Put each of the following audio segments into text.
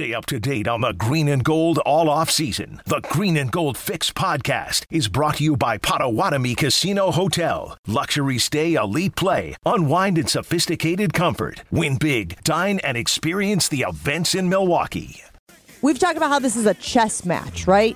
Stay up to date on the green and gold all off season. The Green and Gold Fix podcast is brought to you by Potawatomi Casino Hotel. Luxury stay, elite play, unwind in sophisticated comfort. Win big, dine, and experience the events in Milwaukee. We've talked about how this is a chess match, right?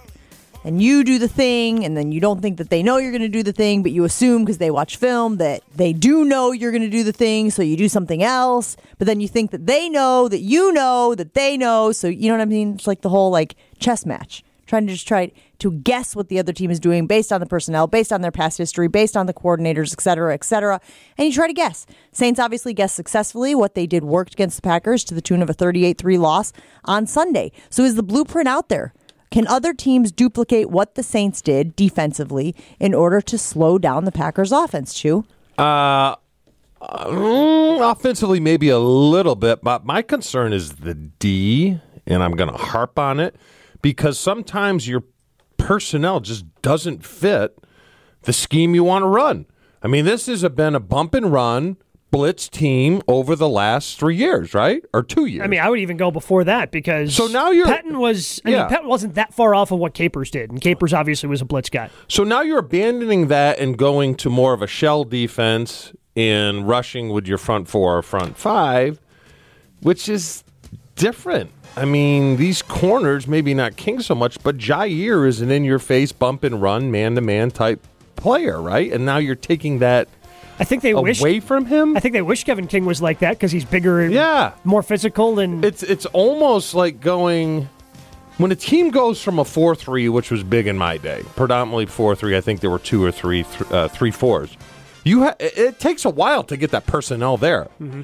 And you do the thing, and then you don't think that they know you're going to do the thing, but you assume because they watch film that they do know you're going to do the thing, so you do something else. But then you think that they know that you know that they know, so you know what I mean? It's like the whole like chess match, trying to just try to guess what the other team is doing based on the personnel, based on their past history, based on the coordinators, et cetera, et cetera. And you try to guess. Saints obviously guessed successfully. What they did worked against the Packers to the tune of a 38 3 loss on Sunday. So is the blueprint out there? Can other teams duplicate what the Saints did defensively in order to slow down the Packers' offense, Chew? Uh, mm, offensively, maybe a little bit, but my concern is the D, and I'm going to harp on it because sometimes your personnel just doesn't fit the scheme you want to run. I mean, this has been a bump and run blitz team over the last three years, right? Or two years. I mean, I would even go before that because So now you're- Pettine was. I Yeah. mean, Pettine wasn't that far off of what Capers did, and Capers obviously was a blitz guy. So now you're abandoning that and going to more of a shell defense and rushing with your front four or front five, which is different. I mean, these corners, maybe not King so much, but Jaire is an in your face bump and run, man to man type player, right? And now you're taking that I think they wish. away from him. I think they wish Kevin King was like that because he's bigger and Yeah. more physical and It's it's almost like going when a team goes from a four three, which was big in my day, predominantly four three. I think there were two or three th- uh, three fours. You ha- it, takes a while to get that personnel there. Mm-hmm.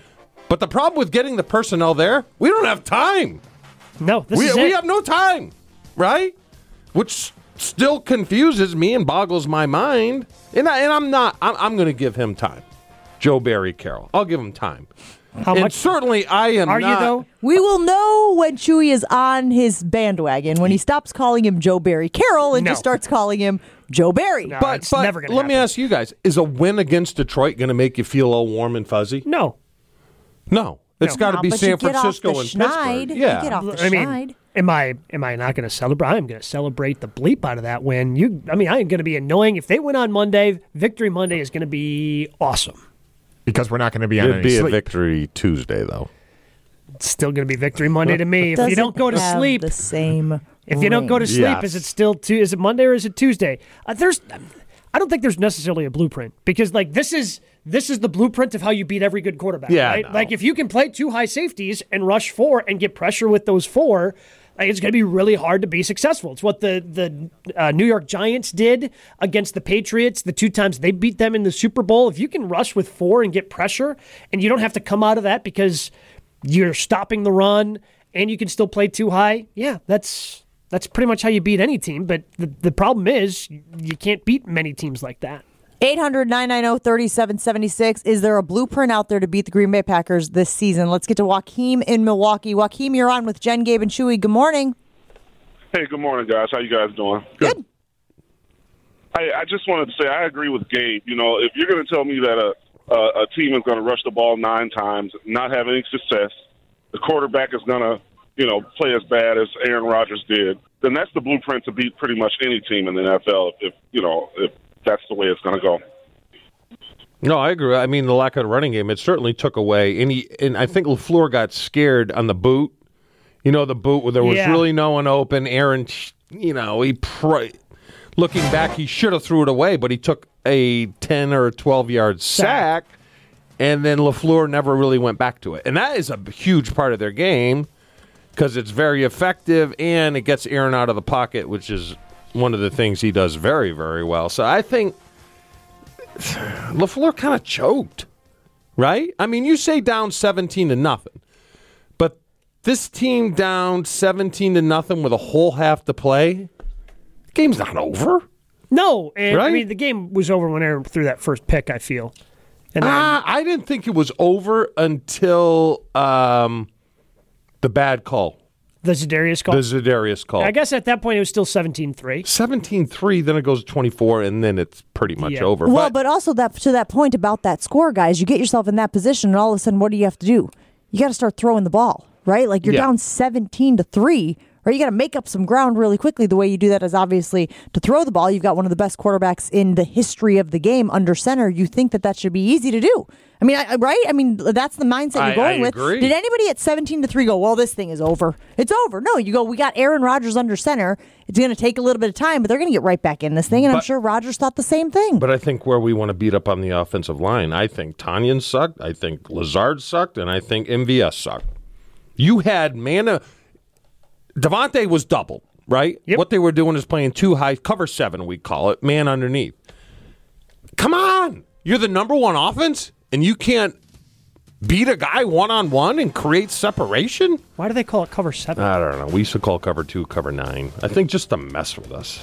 But the problem with getting the personnel there, we don't have time. no, this we is we have no time, right? Which still confuses me and boggles my mind. And I, and I'm not. I'm, I'm going to give him time. Joe Barry Carroll. I'll give him time. How and much certainly I am. are you though? We will know when Chewy is on his bandwagon when he stops calling him Joe Barry Carroll and No. just starts calling him Joe Barry. No. But, but never gonna let me ask you guys: Is a win against Detroit going to make you feel all warm and fuzzy? No, No, it's No. got to Nah, be but San get off Francisco the and schneid. Pittsburgh. You Yeah, get off the I mean, schneid. Am I am I not going to celebrate? I'm going to celebrate the bleep out of that win. You, I mean, I am going to be annoying if they win on Monday. Victory Monday is going to be awesome. because we're not going to be on it'd any be a victory Tuesday though. It's still going to be Victory Monday to me. if you don't go to have sleep, the same. If you don't go to sleep, Yes. is it still tu- is it Monday or is it Tuesday? Uh, there's, I don't think there's necessarily a blueprint because like this is this is the blueprint of how you beat every good quarterback. Yeah, right? know. like if you can play two high safeties and rush four and get pressure with those four. It's going to be really hard to be successful. It's what the the uh, New York Giants did against the Patriots the two times they beat them in the Super Bowl. If you can rush with four and get pressure, and you don't have to come out of that because you're stopping the run and you can still play too high, yeah, that's that's pretty much how you beat any team. But the, the problem is you can't beat many teams like that. 800 990 3776. Is there a blueprint out there to beat the Green Bay Packers this season? Let's get to Joaquim in Milwaukee. Joaquim, you're on with Jen, Gabe, and Chewy. Good morning. Hey, good morning, guys. How you guys doing? Good. I, I just wanted to say I agree with Gabe. You know, if you're going to tell me that a, a a team is going to rush the ball nine times, not have any success, the quarterback is going to you know play as bad as Aaron Rodgers did, then that's the blueprint to beat pretty much any team in the NFL. If, if you know if that's the way it's going to go. No, I agree. I mean, the lack of running game it certainly took away. And he and I think LaFleur got scared on the boot. You know, the boot where there was Yeah. really no one open. Aaron, you know, he pr- looking back, he should have threw it away, but he took a ten or twelve yard sack, and then LaFleur never really went back to it. And that is a huge part of their game because it's very effective and it gets Aaron out of the pocket, which is one of the things he does very, very well. So I think. LaFleur kind of choked, right? I mean, you say down 17 to nothing, but this team down 17 to nothing with a whole half to play, the game's not over. No, and I mean the game was over when Aaron threw that first pick. I feel, and then, Ah, I didn't think it was over until um, the bad call, the Za'Darius call. the Za'Darius call. I guess at that point it was still 17-3. 17-3, then it goes to 24, and then it's pretty much Yeah. over. Well, but also that to that point about that score, guys, you get yourself in that position, and all of a sudden, what do you have to do? You got to start throwing the ball. right? Like you're Yeah. down 17 to 3, right? You got to make up some ground really quickly. The way you do that is obviously to throw the ball. You've got one of the best quarterbacks in the history of the game under center. You think that that should be easy to do. I mean, I, right? I mean, that's the mindset you're going I with. agree. Did anybody at 17 to 3 go, well, this thing is over? It's over. No, you go, we got Aaron Rodgers under center. It's going to take a little bit of time, but they're going to get right back in this thing. And I'm sure Rodgers thought the same thing. But I think where we want to beat up on the offensive line, I think Tonyan sucked. I think Lazard sucked, and I think MVS sucked. You had Mana. Davante was double, right? Yep. What they were doing is playing two high, cover seven, we call it, man underneath. Come on. You're the number one offense, and you can't beat a guy one on one and create separation? Why do they call it cover seven? I don't know. We used to call cover two, cover nine. I think just to mess with us.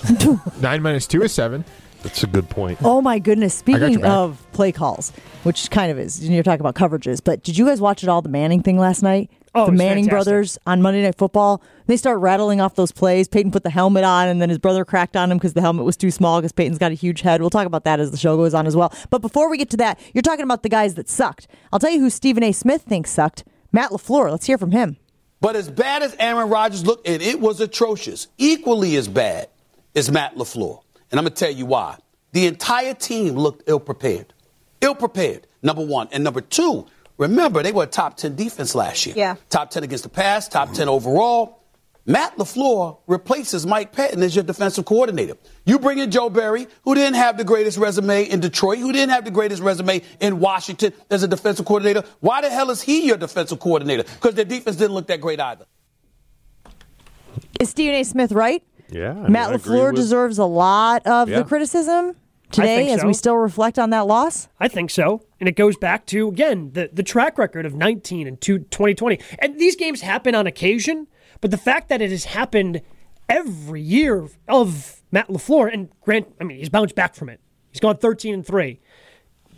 Nine minus two is seven. That's a good point. Oh my goodness! Speaking of play calls, which kind of is, you're talking about coverages. But did you guys watch it all the Manning thing last night? Oh, the Manning fantastic. brothers on Monday Night Football. They start rattling off those plays. Peyton put the helmet on, and then his brother cracked on him because the helmet was too small. Because Peyton's got a huge head. We'll talk about that as the show goes on as well. But before we get to that, you're talking about the guys that sucked. I'll tell you who Stephen A. Smith thinks sucked. Matt LaFleur. Let's hear from him. But as bad as Aaron Rodgers looked, and it was atrocious, equally as bad is Matt LaFleur. And I'm going to tell you why. The entire team looked ill prepared. Ill prepared, number one. And number two, remember, they were a top 10 defense last year. Yeah. Top 10 against the pass, top 10 overall. Matt LaFleur replaces Mike Pettine as your defensive coordinator. You bring in Joe Barry, who didn't have the greatest resume in Detroit, who didn't have the greatest resume in Washington as a defensive coordinator. Why the hell is he your defensive coordinator? Because their defense didn't look that great either. Is Stephen A. Smith right? Yeah. I mean, Matt I LaFleur with- deserves a lot of Yeah. the criticism today think as so. we still reflect on that loss. I think so. And it goes back to, again, the, the track record of 19 and 2, 2020. And these games happen on occasion, but the fact that it has happened every year of Matt LaFleur, and Grant, I mean, he's bounced back from it. He's gone 13 and 3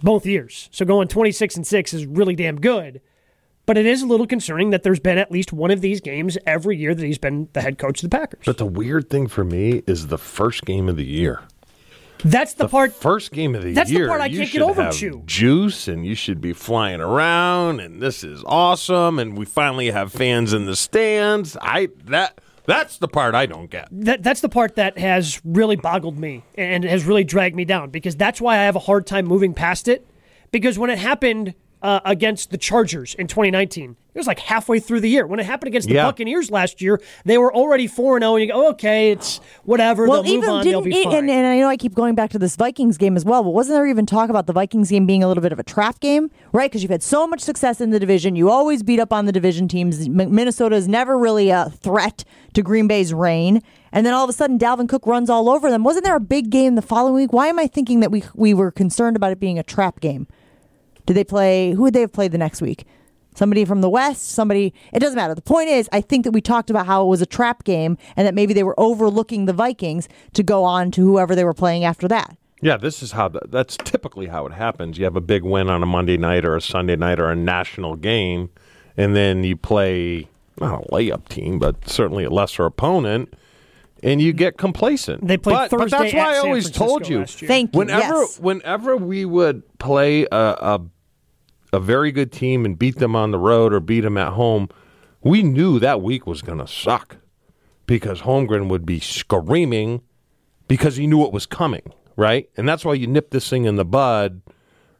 both years. So going 26 and 6 is really damn good. But it is a little concerning that there's been at least one of these games every year that he's been the head coach of the Packers. But the weird thing for me is the first game of the year. That's the, part. First game of the year. That's the part I can't get over, Chew. Juice, and you should be flying around, and this is awesome, and we finally have fans in the stands. I that that's the part I don't get. that that's the part that has really boggled me and has really dragged me down because that's why I have a hard time moving past it. Because when it happened uh, against the Chargers in 2019, it was like halfway through the year. When it happened against the Yeah. Buccaneers last year, they were already four and zero, and you go, okay, it's whatever. Well, they'll move even on. They'll didn't, be it- fine. and, and I know I keep going back to this Vikings game as well, but wasn't there even talk about the Vikings game being a little bit of a trap game, right? Because you've had so much success in the division, you always beat up on the division teams. M- Minnesota is never really a threat to Green Bay's reign, and then all of a sudden Dalvin Cook runs all over them. Wasn't there a big game the following week? Why am I thinking that we we were concerned about it being a trap game? Did they play? Who would they have played the next week? Somebody from the West, somebody. It doesn't matter. The point is, I think that we talked about how it was a trap game and that maybe they were overlooking the Vikings to go on to whoever they were playing after that. Yeah, this is how the, that's typically how it happens. You have a big win on a Monday night or a Sunday night or a national game, and then you play not a layup team, but certainly a lesser opponent, and you get complacent. They played but, but Thursday that's why at I San always Francisco told you. last year. Thank you. Whenever yes. whenever we would play a, a a very good team and beat them on the road or beat them at home, we knew that week was going to suck because Holmgren would be screaming because he knew it was coming, right? And that's why you nip this thing in the bud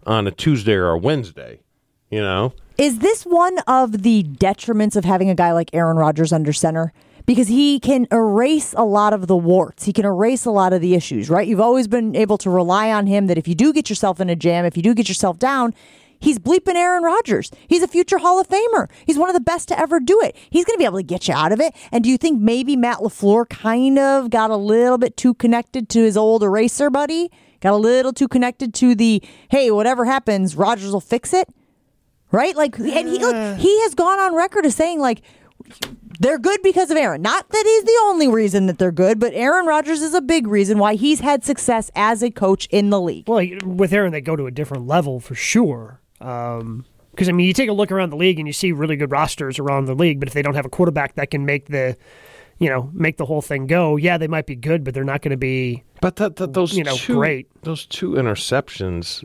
on a Tuesday or a Wednesday, you know? Is this one of the detriments of having a guy like Aaron Rodgers under center? Because he can erase a lot of the warts. He can erase a lot of the issues, right? You've always been able to rely on him that if you do get yourself in a jam, if you do get yourself down, he's bleeping Aaron Rodgers. He's a future Hall of Famer. He's one of the best to ever do it. He's going to be able to get you out of it. And do you think maybe Matt LaFleur kind of got a little bit too connected to his old eraser buddy? Got a little too connected to the, hey, whatever happens, Rodgers will fix it? right? Like, and he look, he has gone on record as saying like they're good because of Aaron. Not that he's the only reason that they're good, but Aaron Rodgers is a big reason why he's had success as a coach in the league. Well, with Aaron, they go to a different level for sure. Um, because I mean, you take a look around the league and you see really good rosters around the league, but if they don't have a quarterback that can make the, you know, make the whole thing go, yeah, they might be good, but they're not going to be. But that, that those You know, two, great. those two interceptions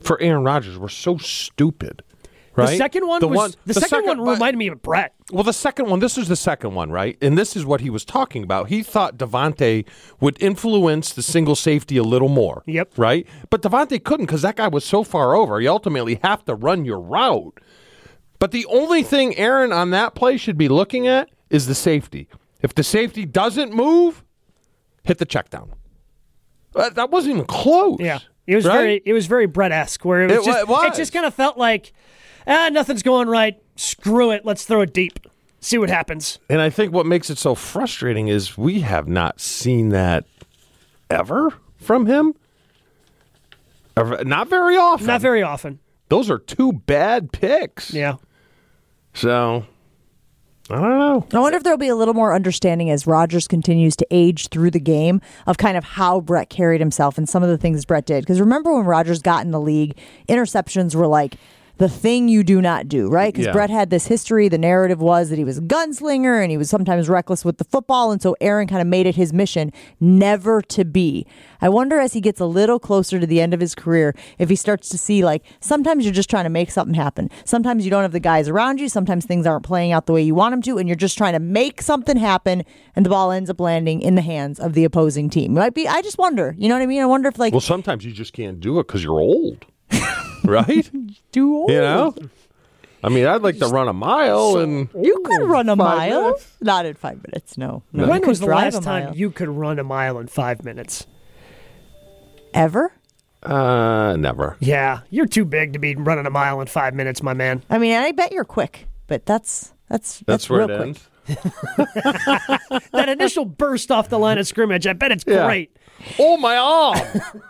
for Aaron Rodgers were so stupid. Right? The second one The was one- the, the second, second- one reminded me of Brett. Well, the second one, this is the second one, right? And this is what he was talking about. He thought Davante would influence the single safety a little more. Yep. Right? But Davante couldn't because that guy was so far over. You ultimately have to run your route. But the only thing Aaron on that play should be looking at is the safety. If the safety doesn't move, hit the check down. Uh, that wasn't even close. Yeah, it was right? very it was very Brett esque where it was It just it it, just kind of felt like ah nothing's going right. Screw it, let's throw it deep, see what happens. And I think what makes it so frustrating is we have not seen that ever from him. Ever- Not very often. Not very often. Those are two bad picks. Yeah. So I don't know. I wonder if there'll be a little more understanding as Rodgers continues to age through the game of kind of how Brett carried himself and some of the things Brett did. Because remember when Rodgers got in the league, interceptions were like the thing you do not do, right? Because Yeah. Brett had this history. The narrative was that he was a gunslinger and he was sometimes reckless with the football. And so Aaron kind of made it his mission never to be. I wonder as he gets a little closer to the end of his career if he starts to see like sometimes you're just trying to make something happen. Sometimes you don't have the guys around you. Sometimes things aren't playing out the way you want them to. And you're just trying to make something happen. And the ball ends up landing in the hands of the opposing team. Might be, I just wonder. You know what I mean? I wonder if like, Well, sometimes you just can't do it because you're old, right? do old. You know. I mean, I'd like to run a mile, and You could run a Five mile. minutes? Not in five minutes, no. no. You When could was the drive last a time mile. you could run a mile in five minutes? ever? uh, never. Yeah, you're too big to be running a mile in five minutes, my man. I mean, I bet you're quick, but that's that's That's, where real it quick. ends. That initial burst off the line of scrimmage, I bet it's Yeah. great. Oh my arm!